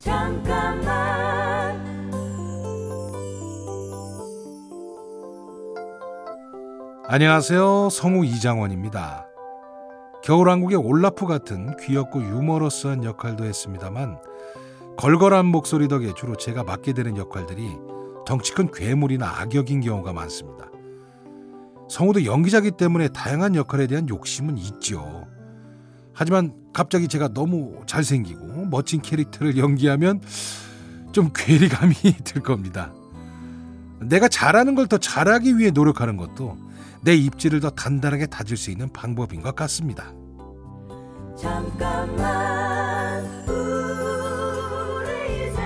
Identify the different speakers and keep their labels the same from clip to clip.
Speaker 1: 잠깐만
Speaker 2: 안녕하세요. 성우 이장원입니다. 겨울왕국의 올라프 같은 귀엽고 유머러스한 역할도 했습니다만 걸걸한 목소리 덕에 주로 제가 맡게 되는 역할들이 덩치 큰 괴물이나 악역인 경우가 많습니다. 성우도 연기자기 때문에 다양한 역할에 대한 욕심은 있죠. 하지만 갑자기 제가 너무 잘생기고 멋진 캐릭터를 연기하면 좀 괴리감이 들 겁니다. 내가 잘하는 걸 더 잘하기 위해 노력하는 것도 내 입지를 더 단단하게 다질 수 있는 방법인 것 같습니다.
Speaker 1: 잠깐만 우리 이제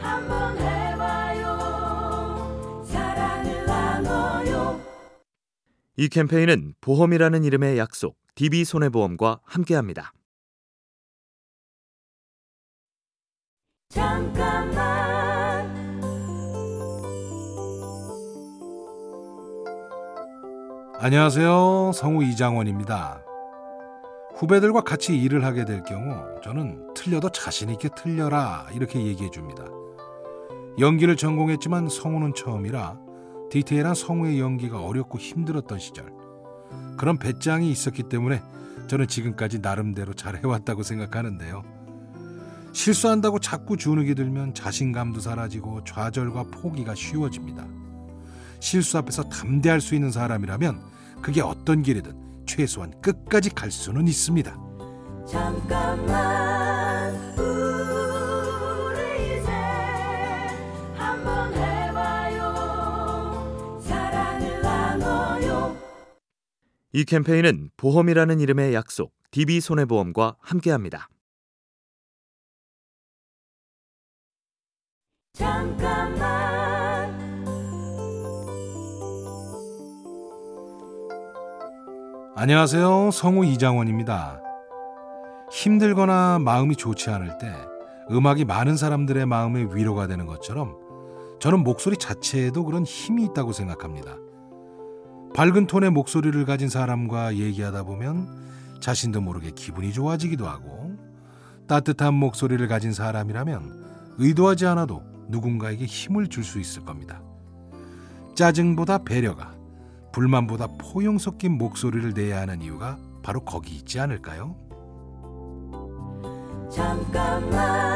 Speaker 1: 한번 해봐요 사랑을 나눠요
Speaker 3: 이 캠페인은 보험이라는 이름의 약속, DB손해보험과 함께합니다.
Speaker 1: 잠깐만
Speaker 2: 안녕하세요. 성우 이장원입니다. 후배들과 같이 일을 하게 될 경우 저는 틀려도 자신 있게 틀려라 이렇게 얘기해 줍니다. 연기를 전공했지만 성우는 처음이라 디테일한 성우의 연기가 어렵고 힘들었던 시절 그런 배짱이 있었기 때문에 저는 지금까지 나름대로 잘 해왔다고 생각하는데요. 실수한다고 자꾸 주눅이 들면 자신감도 사라지고 좌절과 포기가 쉬워집니다. 실수 앞에서 담대할 수 있는 사람이라면 그게 어떤 길이든 최소한 끝까지 갈 수는 있습니다.
Speaker 1: 잠깐만 이
Speaker 3: 캠페인은 보험이라는 이름의 약속, DB손해보험과 함께합니다.
Speaker 1: 잠깐만
Speaker 2: 안녕하세요. 성우 이장원입니다. 힘들거나 마음이 좋지 않을 때 음악이 많은 사람들의 마음에 위로가 되는 것처럼 저는 목소리 자체에도 그런 힘이 있다고 생각합니다. 밝은 톤의 목소리를 가진 사람과 얘기하다 보면 자신도 모르게 기분이 좋아지기도 하고 따뜻한 목소리를 가진 사람이라면 의도하지 않아도 누군가에게 힘을 줄 수 있을 겁니다. 짜증보다 배려가 불만보다 포용 섞인 목소리를 내야 하는 이유가 바로 거기 있지 않을까요?
Speaker 1: 잠깐만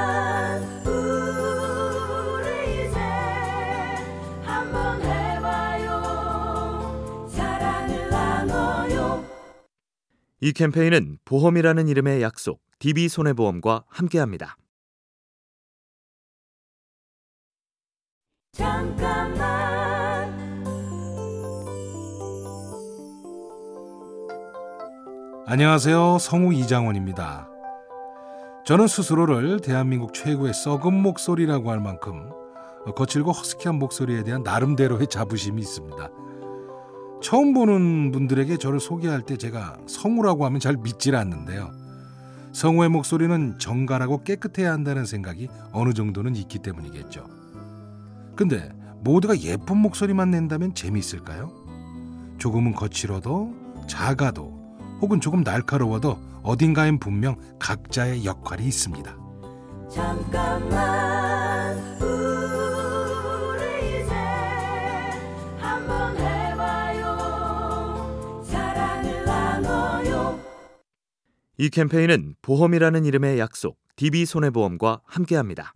Speaker 1: 이
Speaker 3: 캠페인은 보험이라는 이름의 약속, DB손해보험과 함께합니다.
Speaker 1: 잠깐만
Speaker 2: 안녕하세요. 성우 이장원입니다. 저는 스스로를 대한민국 최고의 썩은 목소리라고 할 만큼 거칠고 허스키한 목소리에 대한 나름대로의 자부심이 있습니다. 처음 보는 분들에게 저를 소개할 때 제가 성우라고 하면 잘 믿질 않는데요. 성우의 목소리는 정갈하고 깨끗해야 한다는 생각이 어느 정도는 있기 때문이겠죠. 근데 모두가 예쁜 목소리만 낸다면 재미있을까요? 조금은 거칠어도 작아도 혹은 조금 날카로워도 어딘가엔 분명 각자의 역할이 있습니다.
Speaker 1: 잠깐만 이
Speaker 3: 캠페인은 보험이라는 이름의 약속, DB손해보험과 함께합니다.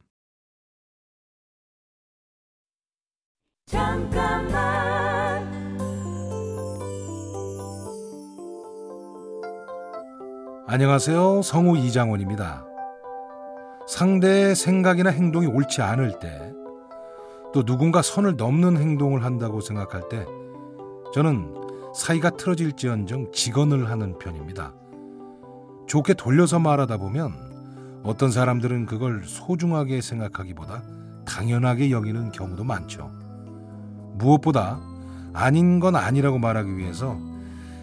Speaker 1: 잠깐만
Speaker 2: 안녕하세요. 성우 이장원입니다. 상대의 생각이나 행동이 옳지 않을 때, 또 누군가 선을 넘는 행동을 한다고 생각할 때, 저는 사이가 틀어질지언정 직언을 하는 편입니다. 좋게 돌려서 말하다 보면 어떤 사람들은 그걸 소중하게 생각하기보다 당연하게 여기는 경우도 많죠. 무엇보다 아닌 건 아니라고 말하기 위해서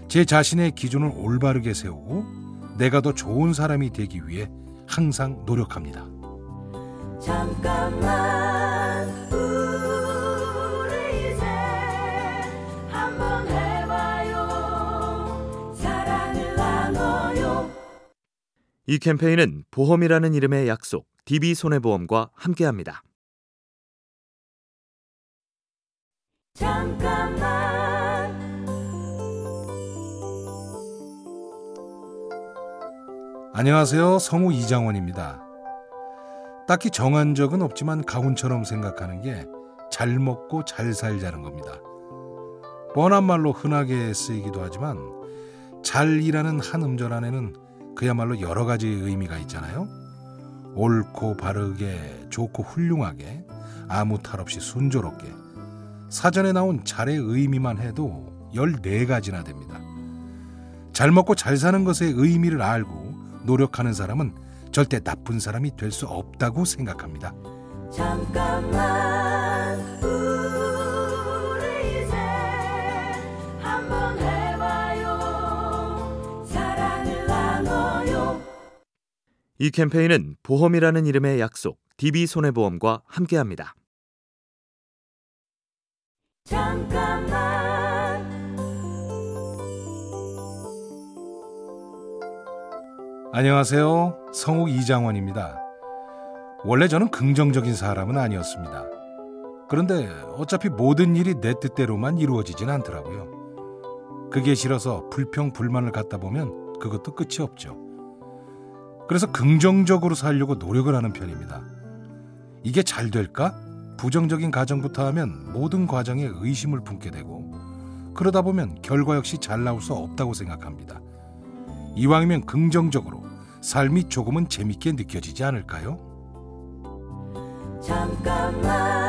Speaker 2: 제 자신의 기준을 올바르게 세우고 내가 더 좋은 사람이 되기 위해 항상 노력합니다.
Speaker 1: 잠깐만 이
Speaker 3: 캠페인은 보험이라는 이름의 약속, DB손해보험과 함께합니다.
Speaker 1: 잠깐만
Speaker 2: 안녕하세요. 성우 이장원입니다. 딱히 정한 적은 없지만 가훈처럼 생각하는 게 잘 먹고 잘 살자는 겁니다. 뻔한 말로 흔하게 쓰이기도 하지만 잘이라는 한 음절 안에는 그야말로 여러 가지 의미가 있잖아요. 옳고 바르게, 좋고 훌륭하게, 아무 탈 없이 순조롭게. 사전에 나온 잘의 의미만 해도 14가지나 됩니다. 잘 먹고 잘 사는 것의 의미를 알고 노력하는 사람은 절대 나쁜 사람이 될 수 없다고 생각합니다.
Speaker 1: 잠깐만 이
Speaker 3: 캠페인은 보험이라는 이름의 약속 DB손해보험과 함께합니다.
Speaker 1: 잠깐만
Speaker 2: 안녕하세요. 성우 이장원입니다. 원래 저는 긍정적인 사람은 아니었습니다. 그런데 어차피 모든 일이 내 뜻대로만 이루어지진 않더라고요. 그게 싫어서 불평, 불만을 갖다 보면 그것도 끝이 없죠. 그래서 긍정적으로 살려고 노력을 하는 편입니다. 이게 잘 될까? 부정적인 가정부터 하면 모든 과정에 의심을 품게 되고 그러다 보면 결과 역시 잘 나올 수 없다고 생각합니다. 이왕이면 긍정적으로 삶이 조금은 재밌게 느껴지지 않을까요?
Speaker 1: 잠깐만